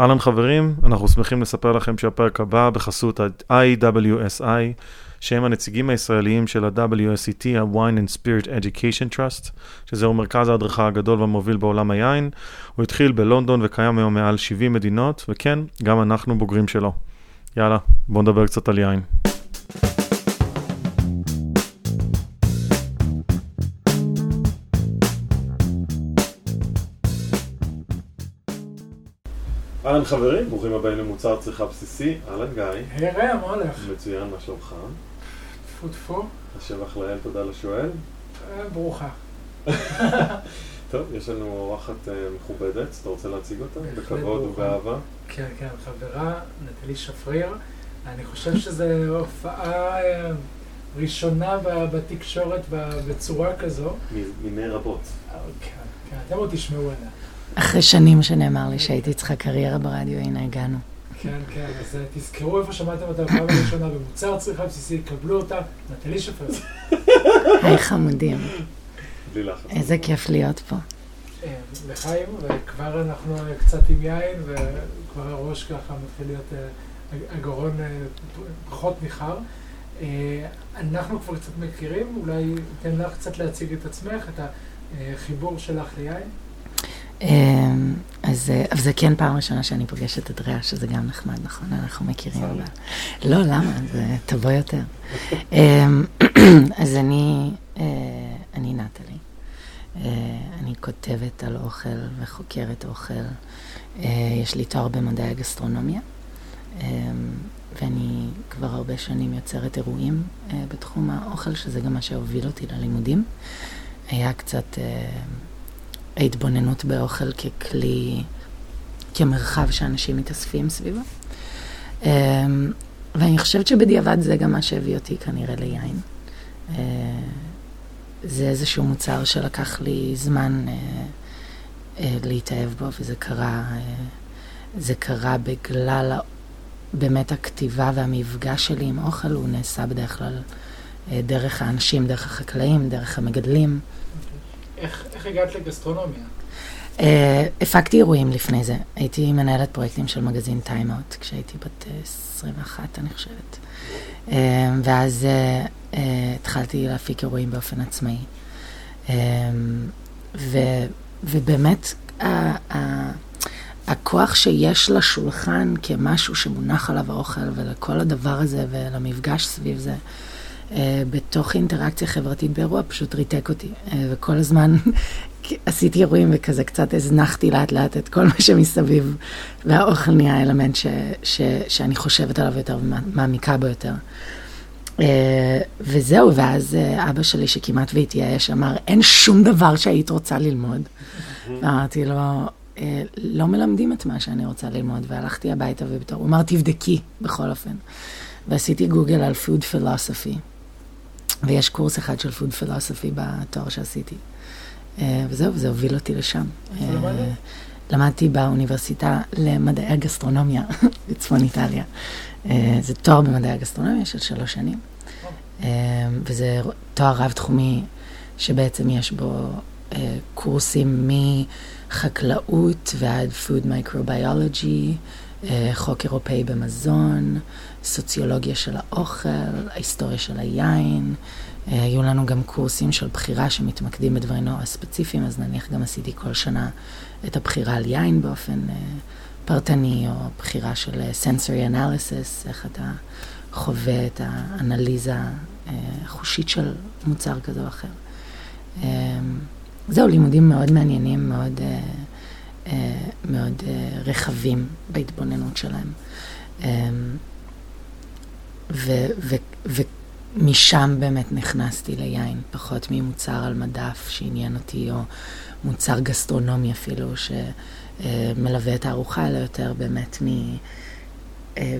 אהלן חברים, אנחנו שמחים לספר לכם שהפרק הבא בחסות ה-IWSI, שהם הנציגים הישראליים של ה-WSET, ה-Wine and Spirit Education Trust, שזהו מרכז ההדרכה הגדול והמוביל בעולם היין. הוא התחיל בלונדון וקיים היום מעל 70 מדינות, וכן, גם אנחנו בוגרים שלו. יאללה, בואו נדבר קצת על יין. אהלן חברים, ברוכים הבאים למוצר צריכה בסיסי, אהלן גיא. היי מה הולך? מצוין, מה שלומך? טפו טפו. השבח לאל, תודה לשואל. אה, ברוכה. טוב, יש לנו אורחת אה, מכובדת, אתה רוצה להציג אותה? בכבוד. ובאהבה. כן, כן, חברה, נטלי שפריר. אני חושב שזו הופעה אה, ראשונה בתקשורת בצורה כזו. מיני רבות. כן, כן, אתם עוד תשמעו עליה. אחרי שנים שנאמר לי שהייתי צריכה קריירה ברדיו, הנה הגענו. כן, כן, אז אה, תזכרו איפה שמעתם אותה בפעם הראשונה במוצר צריכה בסיסי, קבלו אותה, נטלי שפריר. היי חמודים, בלי לחץ. איזה כיף להיות פה. אה, לחיים, וכבר אנחנו אה, קצת עם יין, וכבר הראש ככה מתחיל להיות, הגרון פחות ניחר. אנחנו כבר קצת מכירים, אולי ניתן לך קצת להציג את עצמך, את החיבור שלך ליין. אמ, אז אה, אבל זה כן פעם ראשונה שאני פוגשת את ריאה, שזה גם נחמד, נכון? אנחנו מכירים. אבל- לא, למה? זה תבוא יותר. אמ, אז אני, אה, אני נטלי. אה, אני כותבת על אוכל וחוקרת אוכל. אה, יש לי תואר במדעי הגסטרונומיה, אמ, ואני כבר הרבה שנים יוצרת אירועים אה, בתחום האוכל, שזה גם מה שהוביל אותי ללימודים. היה קצת אה, ההתבוננות באוכל ככלי, כמרחב שאנשים מתאספים סביבו. אה, ואני חושבת שבדיעבד זה גם מה שהביא אותי כנראה ליין. אה, זה איזשהו מוצר שלקח לי זמן אה, אה, להתאהב בו, וזה קרה, זה קרה בגלל באמת הכתיבה והמפגש שלי עם אוכל, הוא נעשה בדרך כלל דרך האנשים, דרך החקלאים, דרך המגדלים. איך, איך הגעת לגסטרונומיה? Uh, הפקתי אירועים לפני זה. הייתי מנהלת פרויקטים של מגזין טיים-אאוט כשהייתי בת uh, 21, אני חושבת. Uh, ואז uh, uh, התחלתי להפיק אירועים באופן עצמאי. Um, ו, ובאמת, ה, ה, הכוח שיש לשולחן כמשהו שמונח עליו האוכל, ולכל הדבר הזה ולמפגש סביב זה, uh, בתוך אינטראקציה חברתית באירוע פשוט ריתק אותי. Uh, וכל הזמן עשיתי אירועים וכזה קצת הזנחתי לאט לאט את כל מה שמסביב, והאוכל נהיה האלמנט ש, ש, שאני חושבת עליו יותר ומעמיקה בו יותר. Uh, וזהו, ואז אבא שלי שכמעט והתייאש אמר, אין שום דבר שהיית רוצה ללמוד. אמרתי לו, "אה, לא מלמדים את מה שאני רוצה ללמוד, והלכתי הביתה ובתור, הוא אמר, תבדקי, בכל אופן. ועשיתי גוגל על food philosophy, ויש קורס אחד של food philosophy בתואר שעשיתי. אה, וזהו, וזה הוביל אותי לשם. אה, למדת? למדתי באוניברסיטה למדעי הגסטרונומיה בצפון איטליה. אה, זה תואר במדעי הגסטרונומיה של שלוש שנים. אה, וזה תואר רב-תחומי שבעצם יש בו קורסים מחקלאות ועד food microbiology, חוק אירופאי במזון, סוציולוגיה של האוכל, ההיסטוריה של היין. אה, היו לנו גם קורסים של בחירה שמתמקדים בדברים נורא ספציפיים, אז נניח גם עשיתי כל שנה את הבחירה על יין באופן אה, פרטני, או בחירה של אה, sensory analysis, איך אתה חווה את האנליזה החושית של מוצר כזה או אחר. אה, זהו, לימודים מאוד מעניינים, מאוד, מאוד רחבים בהתבוננות שלהם. ו, ו, ומשם באמת נכנסתי ליין, פחות ממוצר על מדף שעניין אותי, או מוצר גסטרונומי אפילו, שמלווה את הארוחה, אלא יותר באמת מ... אה,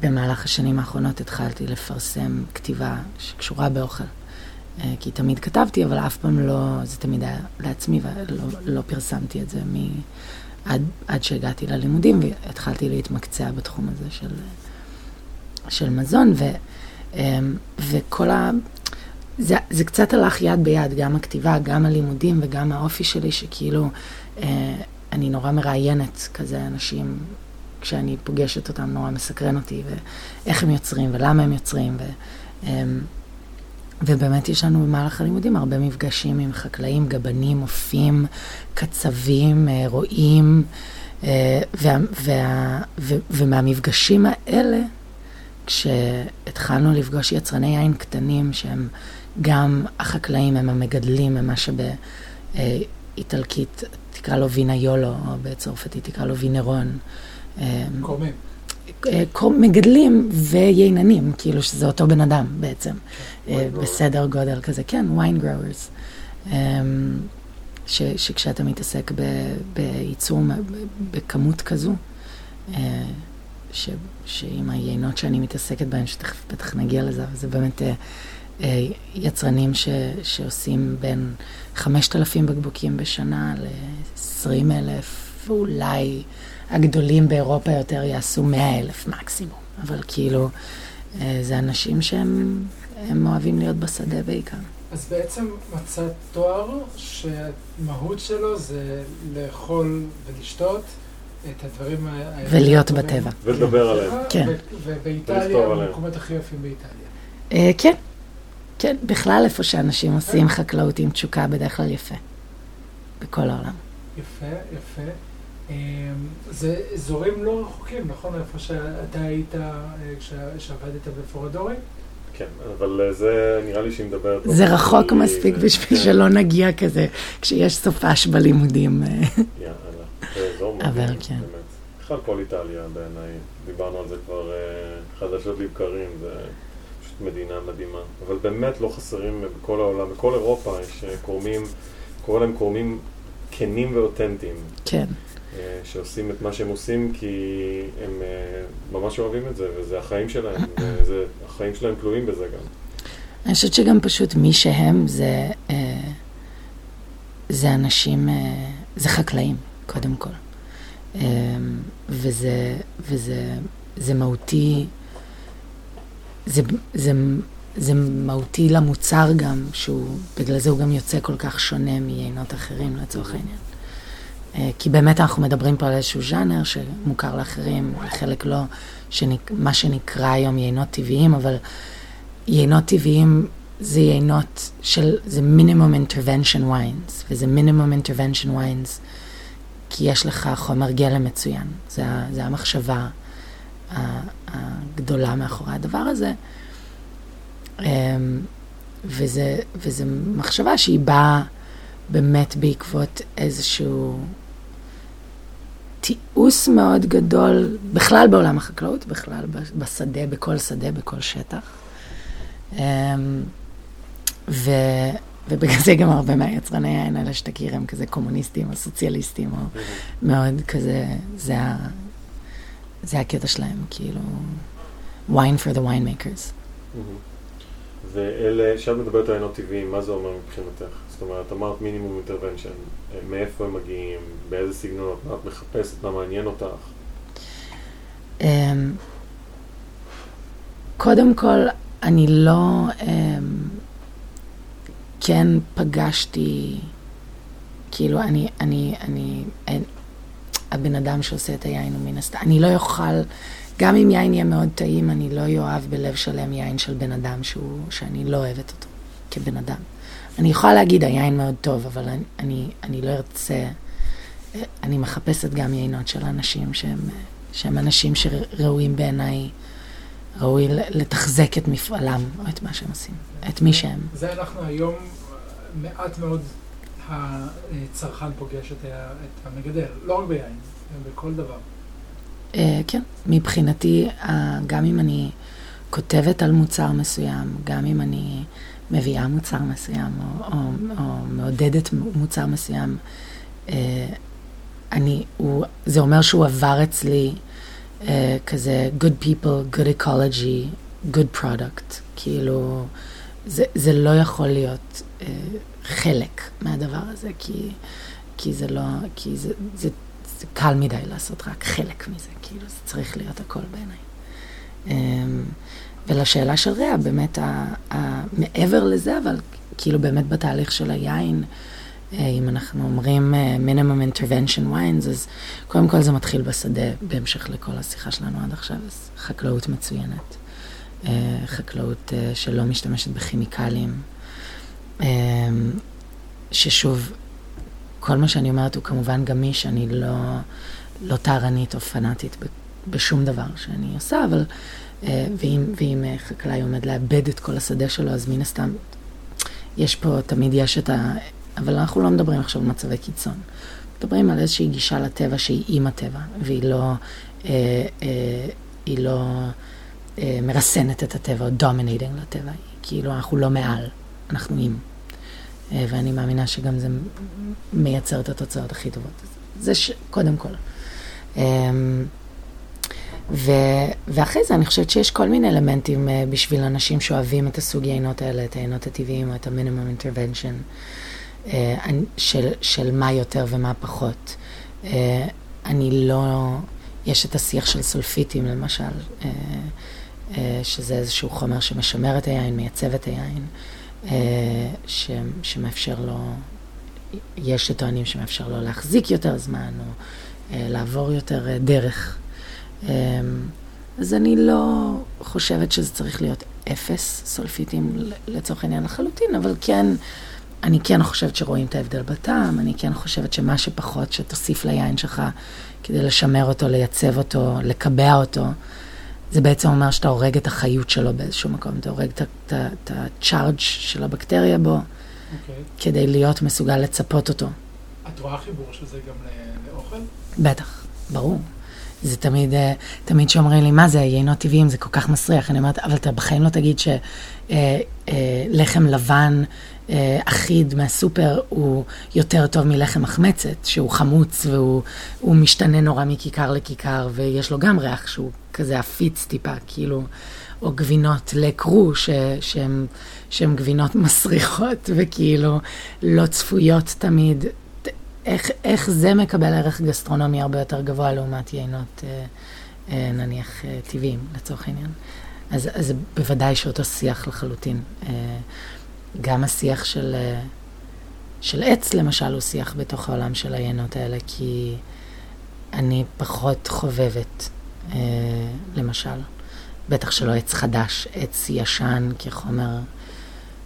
במהלך השנים האחרונות התחלתי לפרסם כתיבה שקשורה באוכל. אה, כי תמיד כתבתי, אבל אף פעם לא, זה תמיד היה לעצמי, ולא לא פרסמתי את זה מ... עד, עד שהגעתי ללימודים, והתחלתי להתמקצע בתחום הזה של, של מזון, ו, אמ, וכל ה... זה, זה קצת הלך יד ביד, גם הכתיבה, גם הלימודים וגם האופי שלי, שכאילו אה, אני נורא מראיינת כזה אנשים, כשאני פוגשת אותם, נורא מסקרן אותי, ואיך הם יוצרים ולמה הם יוצרים. ו, אמ, ובאמת יש לנו במהלך הלימודים הרבה מפגשים עם חקלאים, גבנים, אופים, קצבים, אה, רועים, אה, וה, וה, ו, ומהמפגשים האלה, כשהתחלנו לפגוש יצרני יין קטנים, שהם גם החקלאים, הם המגדלים, הם מה שבאיטלקית תקרא לו וינה יולו, או בצרפתית תקרא לו וינרון. קורמים. אה, מגדלים וייננים, כאילו שזה אותו בן אדם בעצם, אה, בסדר גודל כזה, כן, wine growers. אמ, ש, שכשאתה מתעסק ב, בייצור בכמות כזו, אה, ש, שעם היינות שאני מתעסקת בהן, שתכף בטח נגיע לזה, זה באמת יצרנים ש, שעושים בין 5,000 בקבוקים בשנה ל-20,000, ואולי הגדולים באירופה יותר יעשו 100 אלף מקסימום, אבל כאילו, אה, זה אנשים שהם אוהבים להיות בשדה בעיקר. אז בעצם מצאת תואר שהמהות שלו זה לאכול ולשתות את הדברים. ולהיות בטבע. ולדבר עליהם. כן. ובאיטליה, במקומות הכי יפים באיטליה. אה, כן, כן, בכלל איפה שאנשים עושים חקלאות עם תשוקה בדרך כלל יפה. בכל העולם. יפה, יפה. אמ, זה אזורים לא רחוקים, נכון? איפה שאתה היית אה, כשעבדת בפורדורי? כן, אבל אה, זה נראה לי שהיא מדברת... זה רחוק מספיק בשביל כן. שלא נגיע כזה, כשיש סופש בלימודים. אבל כן. בכלל כל איטליה בעיניי, דיברנו על זה כבר אה, חדשות לבקרים, זה פשוט מדינה מדהימה. אבל באמת לא חסרים בכל העולם, בכל אירופה יש קורמים, קורא להם קורמים כנים ואותנטיים. כן. אה, שעושים את מה שהם עושים כי הם אה, ממש אוהבים את זה, וזה החיים שלהם, וזה, החיים שלהם תלויים בזה גם. אני חושבת שגם פשוט מי שהם זה, אה, זה אנשים, זה חקלאים, קודם כל. וזה, וזה זה מהותי, זה, זה, זה מהותי למוצר גם, שהוא, בגלל זה הוא גם יוצא כל כך שונה מיינות אחרים לצורך העניין. אה, כי באמת אנחנו מדברים פה על איזשהו ז'אנר שמוכר לאחרים, חלק לא, שנק, מה שנקרא היום יינות טבעיים, אבל יינות טבעיים זה יינות של, זה minimum intervention wines, וזה minimum intervention wines כי יש לך חומר גלם מצוין. זה, זה המחשבה הגדולה מאחורי הדבר הזה. אמ, וזה, וזה מחשבה שהיא באה באמת בעקבות איזשהו תיעוש מאוד גדול, בכלל בעולם החקלאות, בכלל בשדה, בכל שדה, בכל שטח. אמ, ו, ובגלל זה גם הרבה מהיצרני העין האלה שתכיר הם כזה קומוניסטים או סוציאליסטים, או מאוד כזה, זה, ה, זה הקטע שלהם, כאילו, wine for the winemakers. ואלה, כשאת מדברת על עינות טבעיים, מה זה אומר מבחינתך? זאת אומרת, אמרת מינימום אינטרוונשן, מאיפה הם מגיעים, באיזה סגנונות, מה את מחפשת, מה מעניין אותך? אמ, קודם כל, אני לא... כן פגשתי, כאילו, אני, אני, אני, אני, הבן אדם שעושה את היין הוא מן הסתם, אני לא אוכל, גם אם יין יהיה מאוד טעים, אני לא אוהב בלב שלם יין של בן אדם שהוא, שאני לא אוהבת אותו כבן אדם. אני יכולה להגיד, היין מאוד טוב, אבל אני, אני, אני לא ארצה, אני מחפשת גם יינות של אנשים שהם, שהם אנשים שראויים בעיניי, ראוי לתחזק את מפעלם, או את מה שהם עושים, את מי שהם. זה אנחנו היום, מעט מאוד הצרכן פוגש את, את המגדל, לא רק ביין, בכל דבר. Uh, כן, מבחינתי, uh, גם אם אני כותבת על מוצר מסוים, גם אם אני מביאה מוצר מסוים, או, או, או מעודדת מוצר מסוים, אה, אני, הוא, זה אומר שהוא עבר אצלי אה, כזה good people, good ecology, good product. כאילו, זה, זה לא יכול להיות אה, חלק מהדבר הזה, כי, כי זה לא, כי זה, זה, זה קל מדי לעשות רק חלק מזה, כאילו, זה צריך להיות הכל בעיניי. אה, ולשאלה של רע, באמת, ה, ה, מעבר לזה, אבל כאילו באמת בתהליך של היין, אם אנחנו אומרים minimum intervention wines, אז קודם כל זה מתחיל בשדה, בהמשך לכל השיחה שלנו עד עכשיו, אז חקלאות מצוינת. חקלאות שלא משתמשת בכימיקלים, ששוב, כל מה שאני אומרת הוא כמובן גמיש, אני לא, לא טהרנית או פנאטית בשום דבר שאני עושה, אבל אה, ואם, ואם אה, חקלאי עומד לאבד את כל השדה שלו, אז מן הסתם יש פה, תמיד יש את ה... אבל אנחנו לא מדברים עכשיו על מצבי קיצון. מדברים על איזושהי גישה לטבע שהיא עם הטבע, והיא לא, אה, אה, לא אה, מרסנת את הטבע או dominating לטבע. כאילו אנחנו לא מעל, אנחנו עם. אה, ואני מאמינה שגם זה מייצר את התוצאות הכי טובות. זה ש... קודם כל. אה, ו, ואחרי זה אני חושבת שיש כל מיני אלמנטים uh, בשביל אנשים שאוהבים את הסוג יינות האלה, את היינות הטבעיים או את המינימום אינטרוונשן, uh, של, של מה יותר ומה פחות. Uh, אני לא, יש את השיח של סולפיטים למשל, uh, שזה איזשהו חומר שמשמר את היין, מייצב את היין, ש, שמאפשר לו, יש שטוענים שמאפשר לו להחזיק יותר זמן או לעבור יותר דרך. אז אני לא חושבת שזה צריך להיות אפס סולפיטים לצורך העניין לחלוטין, אבל כן, אני כן חושבת שרואים את ההבדל בטעם, אני כן חושבת שמה שפחות שתוסיף ליין שלך כדי לשמר אותו, לייצב אותו, לקבע אותו, זה בעצם אומר שאתה הורג את החיות שלו באיזשהו מקום, אתה הורג את ה-charge של הבקטריה בו, okay. אוקיי. כדי להיות מסוגל לצפות אותו. את רואה חיבור של זה גם לאוכל? בטח, ברור. זה תמיד, אה, תמיד שאומרים לי, מה זה, יינות טבעיים, זה כל כך מסריח. אני אומרת, אבל אתה בחיים לא תגיד שלחם אה, אה, לבן אחיד מהסופר הוא יותר טוב מלחם מחמצת, שהוא חמוץ והוא משתנה נורא מכיכר לכיכר, ויש לו גם ריח שהוא כזה עפיץ טיפה, כאילו, או גבינות לקרו, שהן גבינות מסריחות וכאילו לא צפויות תמיד. איך, איך זה מקבל ערך גסטרונומי הרבה יותר גבוה לעומת יינות, אה, אה, נניח, אה, טבעיים, לצורך העניין. אז, אז בוודאי שאותו שיח לחלוטין. אה, גם השיח של, אה, של עץ, למשל, הוא שיח בתוך העולם של היינות האלה, כי אני פחות חובבת, אה, למשל. בטח שלא עץ חדש, עץ ישן כחומר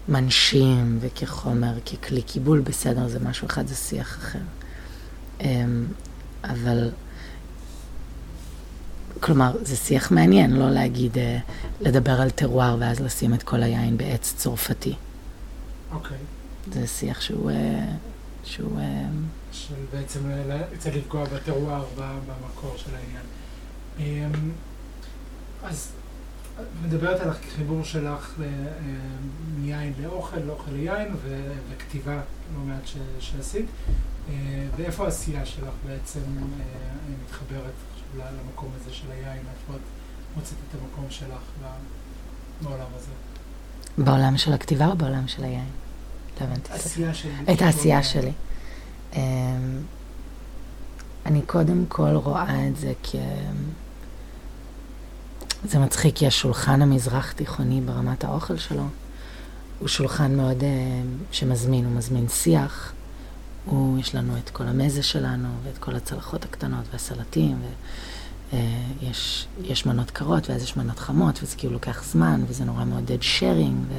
מנשים וכחומר, ככלי קיבול, בסדר, זה משהו אחד, זה שיח אחר. אמ, אבל, כלומר, זה שיח מעניין, לא להגיד, אה, לדבר על טרואר ואז לשים את כל היין בעץ צרפתי. אוקיי. זה שיח שהוא... אה, שהוא... אה, של בעצם צריך לפגוע בטרואר במקור של העניין. אמ, אז מדברת על החיבור שלך אה, מיין לאוכל, לאוכל ליין, וכתיבה לא מעט שעשית. אה, ואיפה העשייה שלך בעצם אה, מתחברת למקום הזה של היין? את מוצאת את המקום שלך בעולם הזה. בעולם של הכתיבה או בעולם של היין? לא הבנתי. שלי. את העשייה שלי. אני קודם כל רואה את זה כ... זה מצחיק, כי השולחן המזרח תיכוני ברמת האוכל שלו הוא שולחן מאוד uh, שמזמין, הוא מזמין שיח. הוא, יש לנו את כל המזה שלנו, ואת כל הצלחות הקטנות והסלטים, ויש אה, uh, מנות קרות, ואז יש מנות חמות, וזה כאילו לוקח זמן, וזה נורא מעודד שיירינג, ו,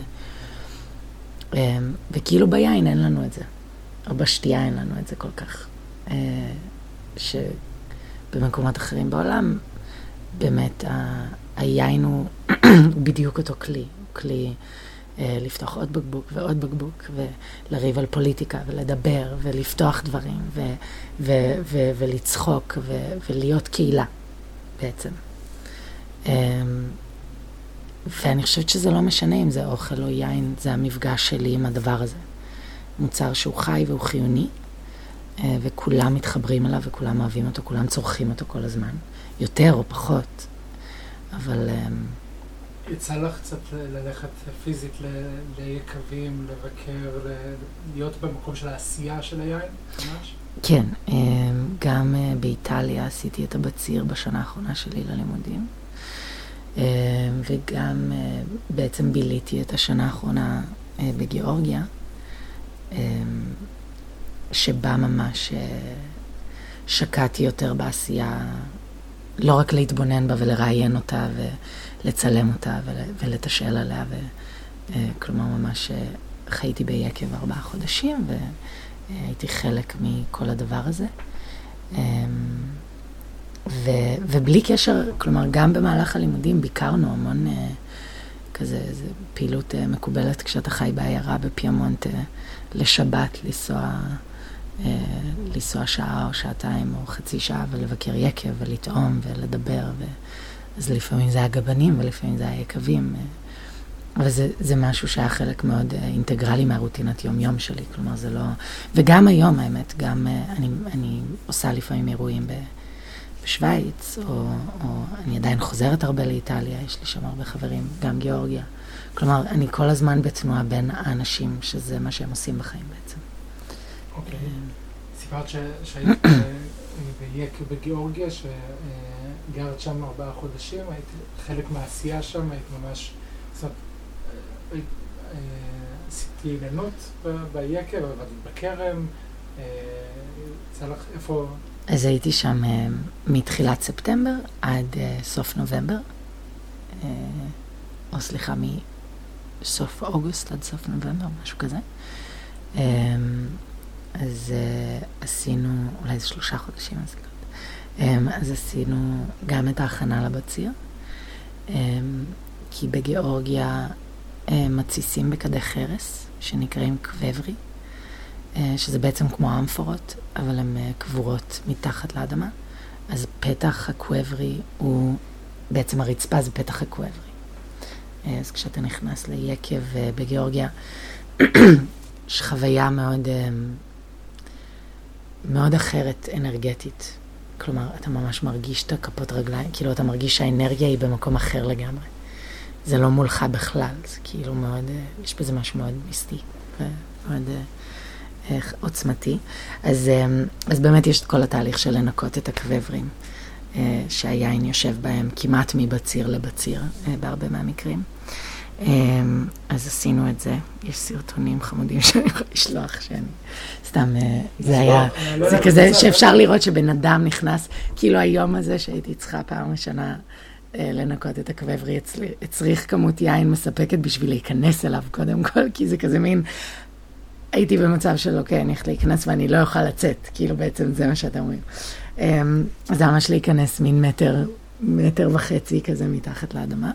וכאילו ביין אין לנו את זה, או בשתייה אין לנו את זה כל כך. Uh, שבמקומות אחרים בעולם, באמת, היין הוא בדיוק אותו כלי, כלי אה, לפתוח עוד בקבוק ועוד בקבוק, ולריב על פוליטיקה, ולדבר, ולפתוח דברים, ו, ו, ו, ולצחוק, ו, ולהיות קהילה בעצם. ואני חושבת שזה לא משנה אם זה אוכל או יין, זה המפגש שלי עם הדבר הזה. מוצר שהוא חי והוא חיוני, אה, וכולם מתחברים אליו וכולם אוהבים אותו, כולם צורכים אותו כל הזמן, יותר או פחות. אבל... אמ, יצא לך קצת ללכת פיזית ליקבים, לבקר, להיות במקום של העשייה של היין, ממש? כן, אמ, גם אה, באיטליה עשיתי את הבציר בשנה האחרונה שלי ללימודים, וגם אה, בעצם ביליתי את השנה האחרונה אה, בגיאורגיה. שבה ממש אה, שקעתי יותר בעשייה, לא רק להתבונן בה ולראיין אותה ולצלם אותה ול, ולתשאל עליה, אה, כלומר ממש אה, חייתי ביקב ארבעה חודשים והייתי חלק מכל הדבר הזה. ו, ובלי קשר, כלומר, גם במהלך הלימודים ביקרנו המון אה, כזה, איזה פעילות אה, מקובלת כשאתה חי בעיירה בפיאמונט, לשבת, לנסוע, אה, לנסוע שעה או שעתיים או חצי שעה ולבקר יקב ולטעום ולדבר. ו... אז לפעמים זה היה גבנים ולפעמים זה היה יקבים. אה, אבל זה, זה משהו שהיה חלק מאוד אינטגרלי מהרוטינת יום-יום שלי, כלומר זה לא... וגם היום, האמת, גם אני, אני עושה לפעמים אירועים בשוויץ, או, או אני עדיין חוזרת הרבה לאיטליה, יש לי שם הרבה חברים, גם גיאורגיה. כלומר, אני כל הזמן בתנועה בין האנשים, שזה מה שהם עושים בחיים בעצם. אוקיי. סיפרת שהיית ביקו בגיאורגיה, שגרת שם ארבעה חודשים, היית חלק מהעשייה שם, היית ממש... עשיתי אילנות ביקב, עבדתי בכרם, יצא לך איפה... אז הייתי שם מתחילת ספטמבר עד סוף נובמבר, או סליחה, מסוף אוגוסט עד סוף נובמבר, משהו כזה. אז עשינו, אולי זה שלושה חודשים, אז לא אז עשינו גם את ההכנה לבציר, כי בגיאורגיה מתסיסים בכדי חרס, שנקראים קווברי, שזה בעצם כמו אמפורות, אבל הן קבורות מתחת לאדמה. אז פתח הקווברי הוא, בעצם הרצפה זה פתח הקווברי. אז כשאתה נכנס ליקב בגיאורגיה, יש חוויה מאוד, מאוד אחרת אנרגטית. כלומר, אתה ממש מרגיש את הכפות רגליים, כאילו אתה מרגיש שהאנרגיה היא במקום אחר לגמרי. זה לא מולך בכלל, זה כאילו מאוד, יש בזה משהו מאוד מיסטי ומאוד עוצמתי. אז, אז באמת יש את כל התהליך של לנקות את הקוברים, שהיין יושב בהם כמעט מבציר לבציר, בהרבה מהמקרים. אז עשינו את זה, יש סרטונים חמודים שאני יכולה לשלוח, שאני סתם, זה היה, זה כזה שאפשר לראות שבן אדם נכנס, כאילו היום הזה שהייתי צריכה פעם ראשונה לנקות את הקווברי, הצריך כמות יין מספקת בשביל להיכנס אליו קודם כל, כי זה כזה מין, הייתי במצב של אוקיי, אני הולכת להיכנס ואני לא אוכל לצאת, כאילו בעצם זה מה שאתם אומרים. אז זה ממש להיכנס מין מטר, מטר וחצי כזה מתחת לאדמה,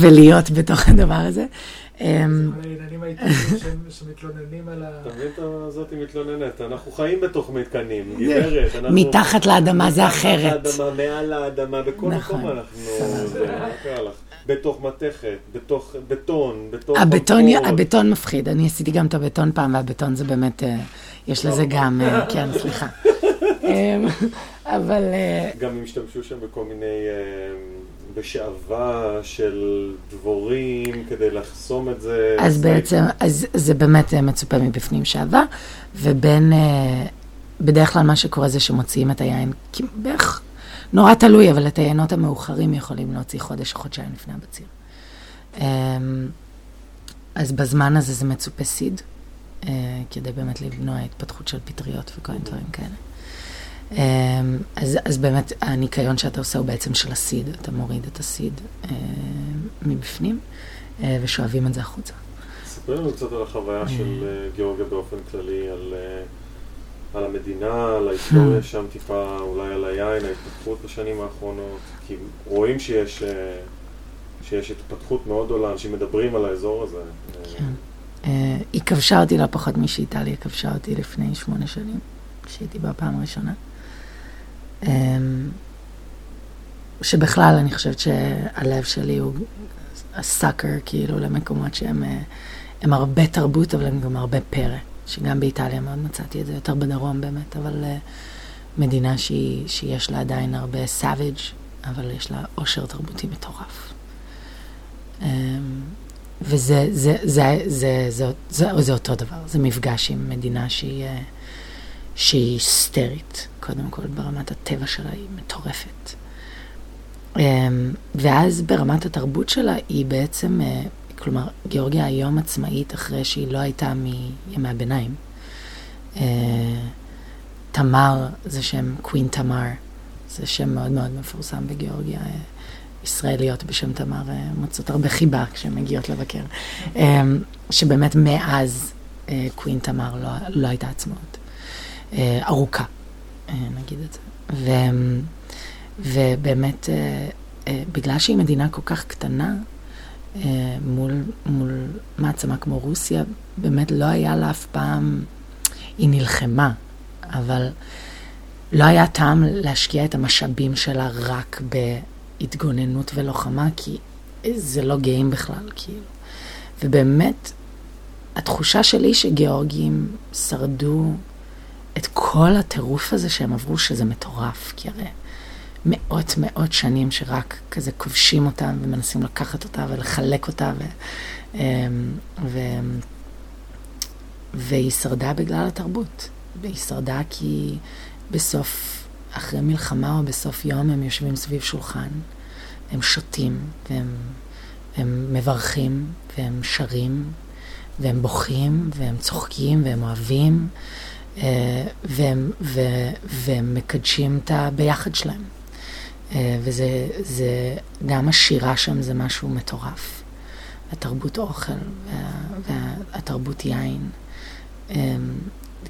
ולהיות בתוך הדבר הזה. העניינים האיטיים שמתלוננים על ה... תמיד הזאת מתלוננת, אנחנו חיים בתוך מתקנים, גברת. מתחת לאדמה זה אחרת. מתחת לאדמה, מעל האדמה, בכל מקום אנחנו... בתוך מתכת, בתוך בטון, בתוך... הבטון מפחיד, אני עשיתי גם את הבטון פעם, והבטון זה באמת, יש לזה גם, כן, סליחה. אבל... גם אם השתמשו שם בכל מיני... בשעווה של דבורים כדי לחסום את זה. אז בעצם, אז זה באמת מצופה מבפנים שעווה, ובין, בדרך כלל מה שקורה זה שמוציאים את היין, בערך, נורא תלוי, אבל את היינות המאוחרים יכולים להוציא חודש או חודשיים לפני הבציר. אז בזמן הזה זה מצופה סיד, כדי באמת למנוע התפתחות של פטריות וכל מיני דברים כאלה. אז, אז באמת הניקיון שאתה עושה הוא בעצם של הסיד, אתה מוריד את הסיד מבפנים ושואבים את זה החוצה. ספר לנו קצת על החוויה של גיאורגיה באופן כללי, על, על המדינה, על ההיסטוריה שם טיפה, אולי על היין, ההתפתחות בשנים האחרונות, כי רואים שיש, שיש התפתחות מאוד גדולה, אנשים מדברים על האזור הזה. כן. היא כבשה אותי לא פחות משאיטליה כבשה אותי לפני שמונה שנים, כשהייתי בה פעם ראשונה. שבכלל אני חושבת שהלב שלי הוא הסאקר, כאילו, למקומות שהם הם הרבה תרבות, אבל הם גם הרבה פרא. שגם באיטליה מאוד מצאתי את זה, יותר בדרום באמת, אבל מדינה שהיא, שיש לה עדיין הרבה savage, אבל יש לה עושר תרבותי מטורף. וזה זה, זה, זה, זה, זה, זה אותו דבר, זה מפגש עם מדינה שהיא... שהיא היסטרית, קודם כל ברמת הטבע שלה היא מטורפת. ואז ברמת התרבות שלה היא בעצם, כלומר, גיאורגיה היום עצמאית אחרי שהיא לא הייתה מימי הביניים. תמר זה שם קווין תמר, זה שם מאוד מאוד מפורסם בגיאורגיה. ישראליות בשם תמר מוצאות הרבה חיבה כשהן מגיעות לבקר. שבאמת מאז קווין תמר לא, לא הייתה עצמאות. ארוכה, נגיד את זה. ו, ובאמת, בגלל שהיא מדינה כל כך קטנה, מול, מול מעצמה כמו רוסיה, באמת לא היה לה אף פעם, היא נלחמה, אבל לא היה טעם להשקיע את המשאבים שלה רק בהתגוננות ולוחמה, כי זה לא גאים בכלל, כאילו. ובאמת, התחושה שלי שגיאורגים שרדו את כל הטירוף הזה שהם עברו, שזה מטורף, כי הרי מאות מאות שנים שרק כזה כובשים אותה ומנסים לקחת אותה ולחלק אותה, ו, אמ, ו, והיא שרדה בגלל התרבות. והיא שרדה כי בסוף, אחרי מלחמה או בסוף יום, הם יושבים סביב שולחן, הם שותים, והם הם מברכים, והם שרים, והם בוכים, והם צוחקים, והם אוהבים, והם, ו, והם מקדשים את הביחד שלהם. אה, וזה, זה, גם השירה שם זה משהו מטורף. התרבות אוכל וה, והתרבות יין. אמ,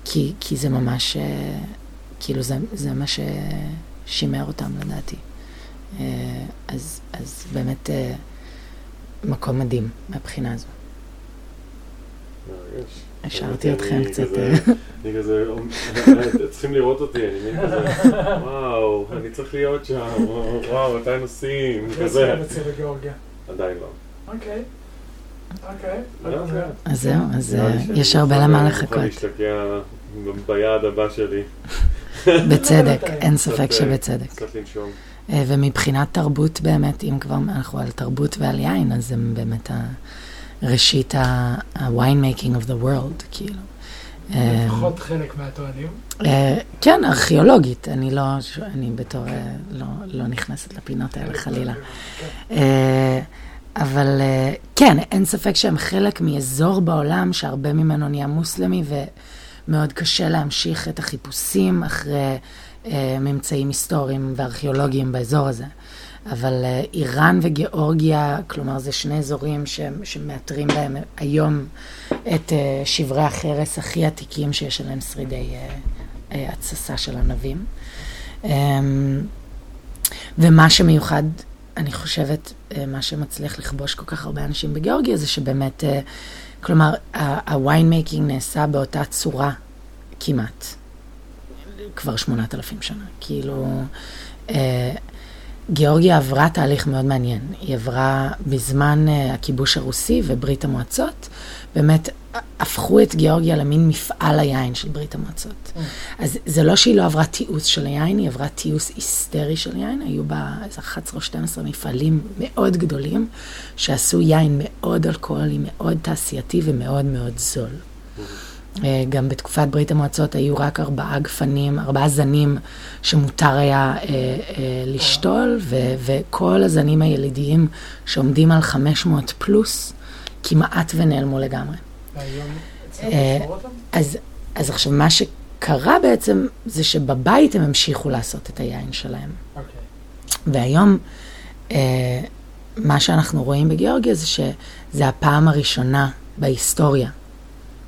כי, כי זה ממש, אה, כאילו זה, זה מה ששימר אותם לדעתי. אה, אז, אז באמת מקום מדהים מהבחינה הזו. השארתי אתכם קצת. אני כזה, צריכים לראות אותי, אני כזה, וואו, אני צריך להיות שם, וואו, מתי נוסעים, כזה. עדיין לא. אוקיי. אוקיי. אז זהו, אז יש הרבה למה לחכות. אני להשתקע ביעד הבא שלי. בצדק, אין ספק שבצדק. קצת לנשום. ומבחינת תרבות באמת, אם כבר אנחנו על תרבות ועל יין, אז הם באמת ראשית ה-wine making of the world, כאילו. לפחות חלק מהטוענים. כן, ארכיאולוגית, אני לא, אני בתור, לא, לא נכנסת לפינות האלה חלילה. אבל כן, אין ספק שהם חלק מאזור בעולם שהרבה ממנו נהיה מוסלמי, ומאוד קשה להמשיך את החיפושים אחרי ממצאים היסטוריים וארכיאולוגיים באזור הזה. אבל איראן וגיאורגיה, כלומר, זה שני אזורים שמאתרים בהם היום את שברי החרס הכי עתיקים שיש עליהם שרידי התססה של ענבים. ומה שמיוחד, אני חושבת, מה שמצליח לכבוש כל כך הרבה אנשים בגיאורגיה, זה שבאמת, כלומר, ה wine making נעשה באותה צורה כמעט, כבר שמונת אלפים שנה. כאילו, גיאורגיה עברה תהליך מאוד מעניין. היא עברה בזמן uh, הכיבוש הרוסי וברית המועצות, באמת הפכו את גיאורגיה למין מפעל היין של ברית המועצות. Mm. אז זה לא שהיא לא עברה תיעוש של היין, היא עברה תיעוש היסטרי של יין. היו בה איזה 11 או 12 מפעלים מאוד גדולים, שעשו יין מאוד אלכוהולי, מאוד תעשייתי ומאוד מאוד זול. Mm. אה, גם בתקופת ברית המועצות היו רק ארבעה גפנים, ארבעה זנים שמותר היה אה, אה, לשתול, ו- וכל הזנים הילידיים שעומדים על 500 פלוס, כמעט ונעלמו לגמרי. אה, אז, אז עכשיו, מה שקרה בעצם, זה שבבית הם המשיכו לעשות את היין שלהם. Okay. אוקיי. והיום, אה, מה שאנחנו רואים בגיאורגיה זה שזה הפעם הראשונה בהיסטוריה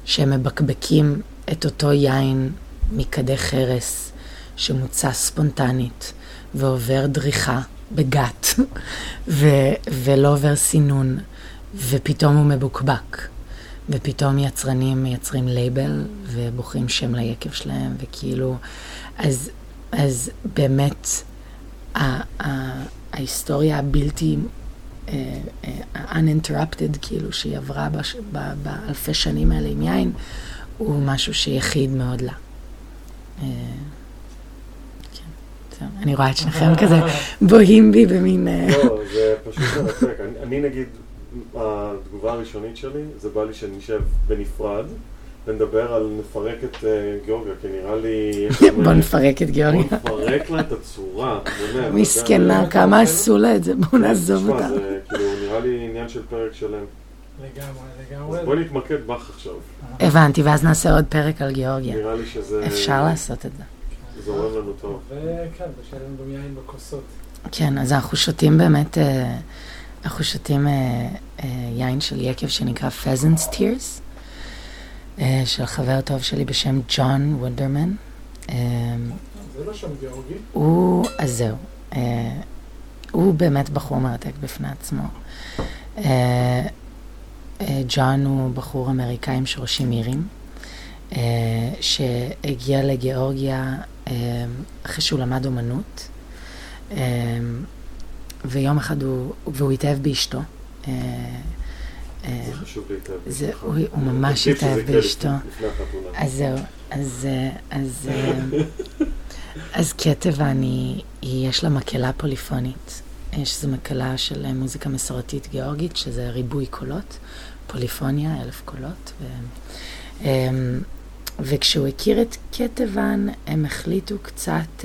שהם מבקבקים את אותו יין מכדי חרס שמוצע ספונטנית ועובר דריכה בגת ו- ולא עובר סינון ופתאום הוא מבוקבק. ופתאום יצרנים מייצרים לייבל ובוחרים שם ליקב שלהם וכאילו אז, אז באמת ההיסטוריה הבלתי uh, uninterrupted, כאילו, שהיא עברה בש, ב, באלפי שנים האלה עם יין, הוא משהו שיחיד מאוד לה. Uh, אני רואה את שניכם כזה בוהים בי במין... לא, זה פשוט מרתק. אני נגיד, התגובה הראשונית שלי, זה בא לי שנשב בנפרד. ונדבר על נפרק את uh, גיאורגיה, כי נראה לי... בוא נפרק את גיאורגיה. בוא נפרק לה את הצורה, באמת. מסכנה, כמה עשו לה את זה, בואו נעזוב אותה. זה כאילו נראה לי עניין של פרק שלם. לגמרי, לגמרי. אז בואי נתמקד בך עכשיו. הבנתי, ואז נעשה עוד פרק על גיאורגיה. נראה לי שזה... אפשר לעשות את זה. זורם לנו טוב. וכן, ושיהיה לנו גם יין בכוסות. כן, אז אנחנו שותים באמת, אה, אנחנו שותים אה, אה, יין של יקב שנקרא Pheasant's Tears, אה, של חבר טוב שלי בשם ג'ון וונדרמן. אה, זה לא שם גיאורגי. הוא, אז זהו, אה, הוא באמת בחור מרתק בפני עצמו. אה, אה, ג'ון הוא בחור אמריקאי עם שורשים אירים, אה, שהגיע לגיאורגיה אה, אחרי שהוא למד אומנות, אה, ויום אחד הוא, והוא התאהב באשתו. אה, אה, זה חשוב. זה, בשבילך. הוא, הוא ממש התאהב באשתו. אז זהו, אז, אה, אז, אה, אז קטב אני, יש לה מקהלה פוליפונית, אה, שזו מקהלה של מוזיקה מסורתית גיאורגית, שזה ריבוי קולות, פוליפוניה, אלף קולות. ו, אמ, וכשהוא הכיר את קטבן, הם החליטו קצת,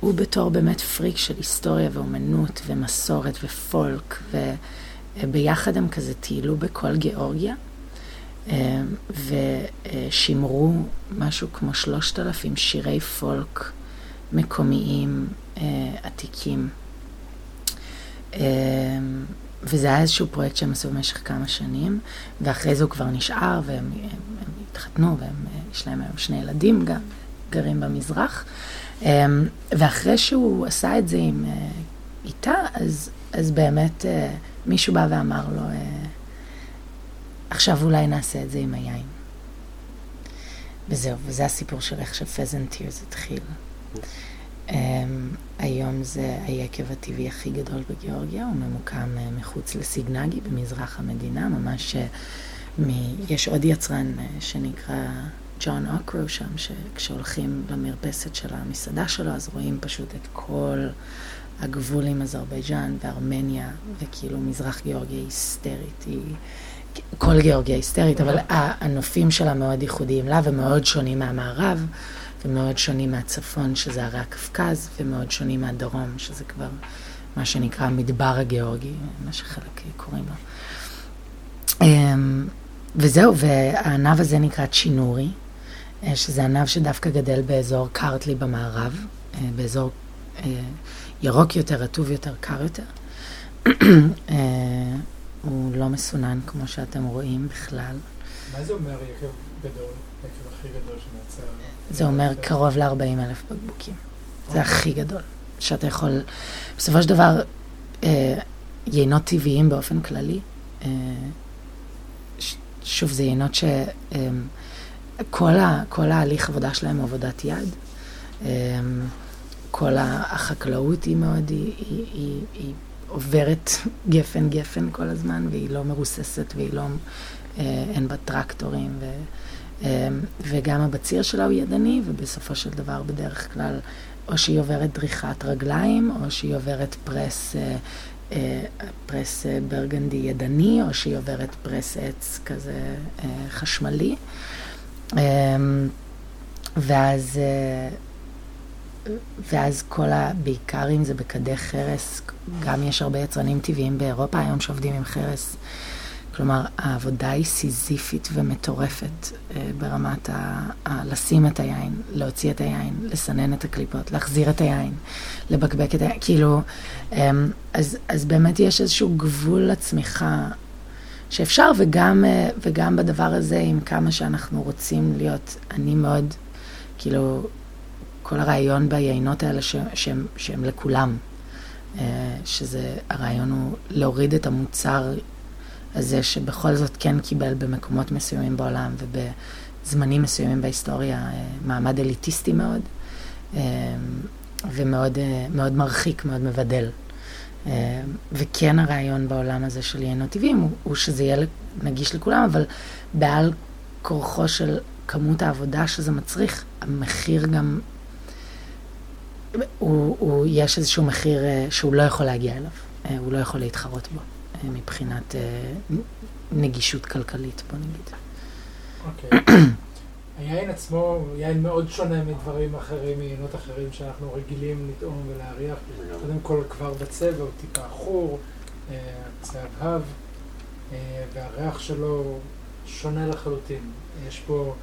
הוא בתור באמת פריק של היסטוריה ואומנות ומסורת ופולק, וביחד הם כזה טיילו בכל גיאורגיה. אה, ושימרו משהו כמו שלושת אלפים שירי פולק מקומיים אה, עתיקים. אה, וזה היה איזשהו פרויקט שהם עשו במשך כמה שנים, ואחרי זה הוא כבר נשאר, והם הם, הם התחתנו, ויש להם היום שני ילדים גם, גרים במזרח. ואחרי שהוא עשה את זה עם, איתה, אז, אז באמת מישהו בא ואמר לו, אה, עכשיו אולי נעשה את זה עם היין. וזהו, וזה הסיפור של איך שפזנט טירס התחיל. Um, היום זה היקב הטבעי הכי גדול בגיאורגיה, הוא ממוקם uh, מחוץ לסיגנגי, במזרח המדינה, ממש, uh, מ... יש עוד יצרן uh, שנקרא ג'ון אוקרו שם, שכשהולכים למרפסת של המסעדה שלו, אז רואים פשוט את כל הגבול עם אזרבייג'אן וארמניה, וכאילו מזרח גיאורגיה היסטרית, היא... כל גיאורגיה היסטרית, אבל הנופים שלה מאוד ייחודיים לה ומאוד שונים מהמערב, ומאוד שונים מהצפון, שזה הרי הקווקז, ומאוד שונים מהדרום, שזה כבר מה שנקרא המדבר הגיאורגי, מה שחלק קוראים לו. וזהו, והענב הזה נקרא צ'ינורי, שזה ענב שדווקא גדל באזור קרטלי במערב, באזור ירוק יותר, רטוב יותר, קר יותר. הוא לא מסונן כמו שאתם רואים בכלל. מה זה אומר יקב גדול, יקב הכי גדול שמייצר? זה אומר קרוב ל-40 אלף בקבוקים. זה הכי גדול. שאתה יכול, בסופו של דבר, אה, יינות טבעיים באופן כללי, אה, שוב, זה יינות שכל אה, כל ההליך עבודה שלהם הוא עבודת יד. אה, כל החקלאות היא מאוד, היא, היא, היא, היא עוברת גפן גפן כל הזמן, והיא לא מרוססת, והיא לא, אה, אין בה טרקטורים, ו, אה, וגם הבציר שלה הוא ידני, ובסופו של דבר בדרך כלל, או שהיא עוברת דריכת רגליים, או שהיא עוברת פרס, אה, אה, פרס אה, ברגנדי ידני, או שהיא עוברת פרס עץ כזה אה, חשמלי. אה, ואז... ואז כל ה... בעיקר אם זה בכדי חרס, גם יש הרבה יצרנים טבעיים באירופה היום שעובדים עם חרס. כלומר, העבודה היא סיזיפית ומטורפת אה, ברמת ה... ה... לשים את היין, להוציא את היין, לסנן את הקליפות, להחזיר את היין, לבקבק את היין, כאילו, אה, אז, אז באמת יש איזשהו גבול לצמיחה שאפשר, וגם, אה, וגם בדבר הזה, עם כמה שאנחנו רוצים להיות, אני מאוד, כאילו, כל הרעיון ביינות האלה ש, שהם, שהם לכולם, שזה, הרעיון הוא להוריד את המוצר הזה שבכל זאת כן קיבל במקומות מסוימים בעולם ובזמנים מסוימים בהיסטוריה מעמד אליטיסטי מאוד, ומאוד מאוד מרחיק, מאוד מבדל. וכן הרעיון בעולם הזה של יינות טבעיים הוא, הוא שזה יהיה נגיש לכולם, אבל בעל כורחו של כמות העבודה שזה מצריך, המחיר גם הוא, הוא, יש איזשהו מחיר uh, שהוא לא יכול להגיע אליו, uh, הוא לא יכול להתחרות בו uh, מבחינת נגישות כלכלית, בוא נגיד. אוקיי. היין עצמו הוא יין מאוד שונה מדברים אחרים, מיינות אחרים שאנחנו רגילים לטעום ולהריח. קודם כל כבר בצבע הוא טיפה עכור, צהבהב. אה, והריח שלו שונה לחלוטין. יש פה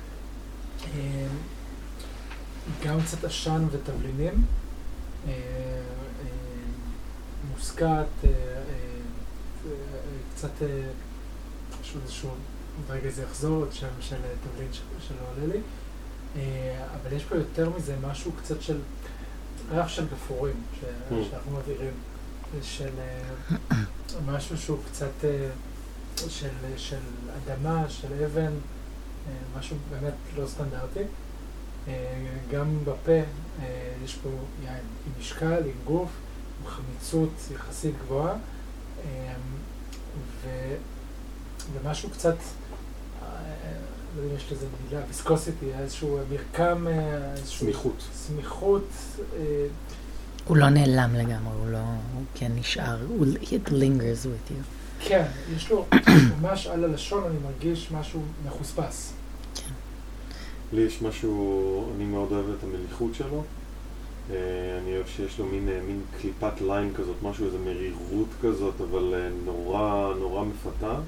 אה, גם קצת עשן ותבלינים, אה, מוסקת, קצת, פשוט איזשהו, רגע זה יחזור, את שם של תבלין שלא עולה לי, אבל יש פה יותר מזה משהו קצת של ריח של גפורים mm. שאנחנו מבהירים, של משהו שהוא קצת של, של אדמה, של אבן, משהו באמת לא סטנדרטי. גם בפה יש פה יין עם משקל, עם גוף, עם חמיצות יחסית גבוהה, ו, ומשהו קצת, לא יודע אם יש לזה מילה, ויסקוסיטי, איזשהו מרקם, איזשהו... סמיכות. סמיכות. הוא לא נעלם לגמרי, הוא לא, הוא כן נשאר, הוא, it lingers with you. כן, יש לו ממש על הלשון, אני מרגיש משהו מחוספס. לי יש משהו, אני מאוד אוהב את המליחות שלו. אה, אני אוהב שיש לו מין, אה, מין קליפת ליים כזאת, משהו, איזו מרירות כזאת, אבל אה, נורא, נורא מפתה.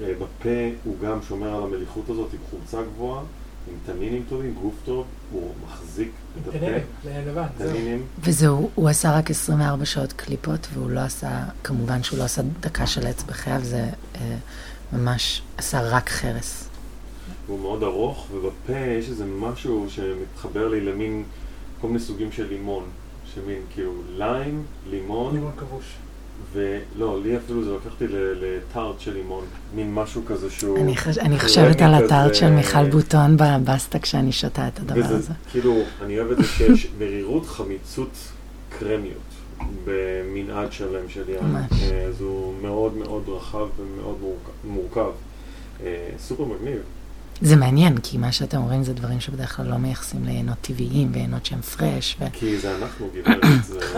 בפה הוא גם שומר על המליחות הזאת עם חולצה גבוהה. עם תנינים טובים, גוף טוב, הוא מחזיק את הפה. תנינים. וזהו, הוא עשה רק 24 שעות קליפות, והוא לא עשה, כמובן שהוא לא עשה דקה של עץ בחייו, זה אה, ממש עשה רק חרס. הוא מאוד ארוך, ובפה יש איזה משהו שמתחבר לי למין כל מיני סוגים של לימון, שמין כאילו ליים, לימון. לימון כבוש. ולא, לי אפילו זה לקח אותי לטארט של לימון, מין משהו כזה שהוא... אני, חש... אני חושבת על הטארט של מיכל בוטון בבסטה כשאני שותה את הדבר וזה, הזה. כאילו, אני אוהב את זה שיש מרירות חמיצות קרמיות במנעד שלם של יין. ממש. אה, אז הוא מאוד מאוד רחב ומאוד מורכב. מורכב. אה, סופר מגניב. זה מעניין, כי מה שאתם אומרים זה דברים שבדרך כלל לא מייחסים ליינות טבעיים ויינות שהם פרש. ו... כי זה אנחנו, גברת.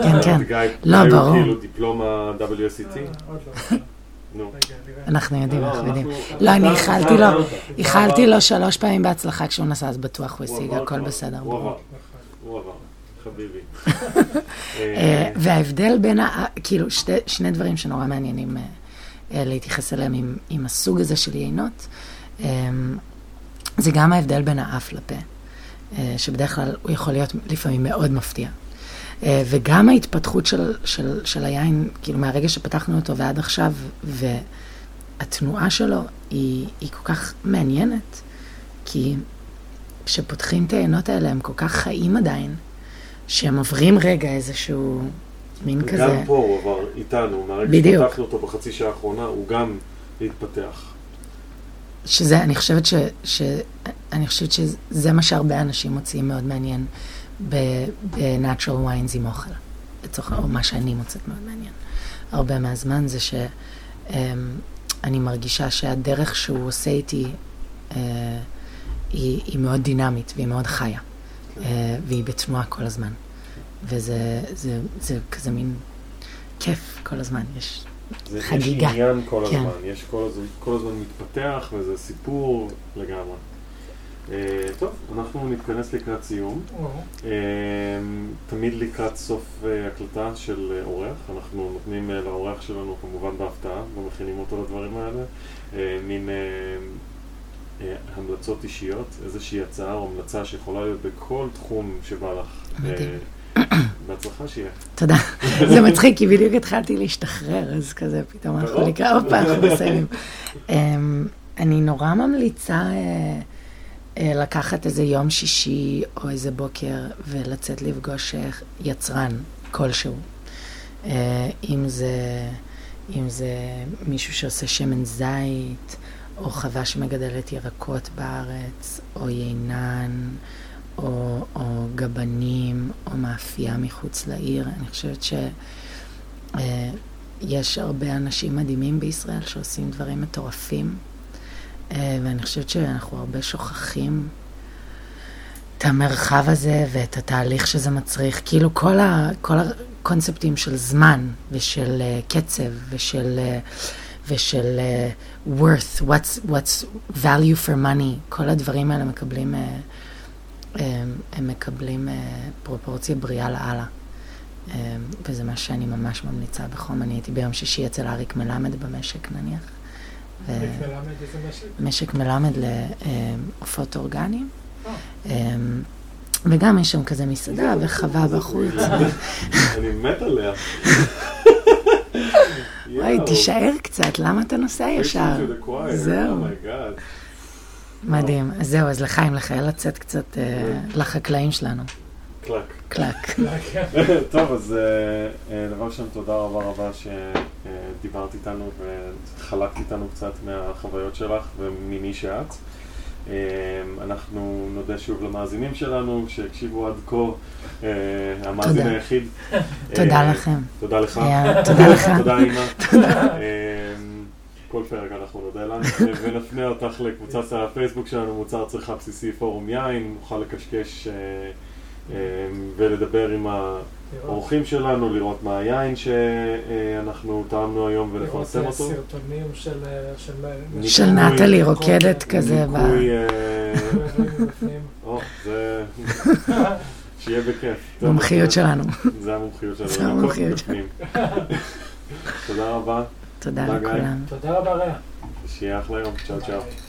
כן, כן. לא, ברור. כאילו דיפלומה WSET? אה, נו. אנחנו יודעים, לא, אנחנו יודעים. לא, אני איחלתי לו, איחלתי לו שלוש פעמים בהצלחה כשהוא נסע, אז בטוח הוא השיג, הכל בסדר. הוא עבר, הוא עבר, חביבי. אה, וההבדל בין, כאילו, שני דברים שנורא מעניינים אה, להתייחס אליהם עם הסוג הזה של יינות. זה גם ההבדל בין האף לפה, אה, שבדרך כלל הוא יכול להיות לפעמים מאוד מפתיע. אה, וגם ההתפתחות של, של, של היין, כאילו מהרגע שפתחנו אותו ועד עכשיו, והתנועה שלו היא, היא כל כך מעניינת, כי כשפותחים את העיינות האלה הם כל כך חיים עדיין, שהם עוברים רגע איזשהו מין וגם כזה... וגם פה הוא עבר איתנו, מהרגע שפתחנו אותו בחצי שעה האחרונה, הוא גם התפתח. שזה, אני חושבת ש... ש אני חושבת שזה מה שהרבה אנשים מוצאים מאוד מעניין ב-natural wines עם אוכל, לצורך, או מה שאני מוצאת מאוד מעניין. הרבה מהזמן זה שאני אמ, מרגישה שהדרך שהוא עושה איתי אה, היא, היא מאוד דינמית והיא מאוד חיה, אה, והיא בתנועה כל הזמן. וזה זה, זה כזה מין כיף כל הזמן, יש זה, חגיגה. יש עניין כל כן. הזמן, יש כל הזמן, כל הזמן מתפתח וזה סיפור לגמרי. Uh, טוב, אנחנו נתכנס לקראת סיום. Uh, תמיד לקראת סוף uh, הקלטה של uh, אורח, אנחנו נותנים uh, לאורח שלנו כמובן בהפתעה, ומכינים אותו לדברים האלה, uh, מין uh, uh, המלצות אישיות, איזושהי הצעה או המלצה שיכולה להיות בכל תחום שבא לך. מדהים. בהצלחה שיהיה. תודה. זה מצחיק, כי בדיוק התחלתי להשתחרר, אז כזה פתאום אנחנו נקרא עוד פעם, אנחנו מסיימים. אני נורא ממליצה אה, אה, לקחת איזה יום שישי או איזה בוקר ולצאת לפגוש אה, יצרן כלשהו. אם זה, אם זה מישהו שעושה שמן זית, או חווה שמגדלת ירקות בארץ, או יינן. או, או גבנים, או מאפייה מחוץ לעיר. אני חושבת שיש אה, הרבה אנשים מדהימים בישראל שעושים דברים מטורפים, אה, ואני חושבת שאנחנו הרבה שוכחים את המרחב הזה ואת התהליך שזה מצריך. כאילו כל, ה, כל הקונספטים של זמן ושל uh, קצב ושל... Uh, ושל uh, worth, what's, what's value for money, כל הדברים האלה מקבלים uh, הם, הם מקבלים אה, פרופורציה בריאה לאללה. וזה מה שאני ממש ממליצה בחום. אני הייתי ביום שישי אצל אריק מלמד במשק נניח, ו... משק מלמד איזה משק? משק מלמד לעופות אורגניים. אמ, וגם יש שם כזה מסעדה וחווה בחוץ. אני מת עליה. וואי, תישאר קצת, למה אתה נוסע ישר? זהו. מדהים. אז זהו, אז לחיים, לחייל לצאת קצת אה, לחקלאים שלנו. קלק. קלק. טוב, אז אה, אה, דבר ראשון, תודה רבה רבה שדיברת איתנו וחלקת איתנו קצת מהחוויות שלך וממי שאת. אנחנו נודה שוב למאזינים שלנו שהקשיבו עד כה, המאזין היחיד. תודה לכם. תודה לך. תודה לך. תודה אימא. כל פרק אנחנו נודה לנו, ונפנה אותך לקבוצת הפייסבוק שלנו, מוצר צריכה בסיסי פורום יין, נוכל לקשקש ולדבר עם האורחים שלנו, לראות מה היין שאנחנו טעמנו היום ולפרסם אותו. לראות סרטונים של... של נטלי רוקדת כזה. ניקוי... זה... שיהיה בכיף. מומחיות שלנו. זה המומחיות שלנו. זה המומחיות שלנו. תודה רבה. תודה לכולם. תודה רבה, רע. שיהיה אחלה יום. צ'או צ'או.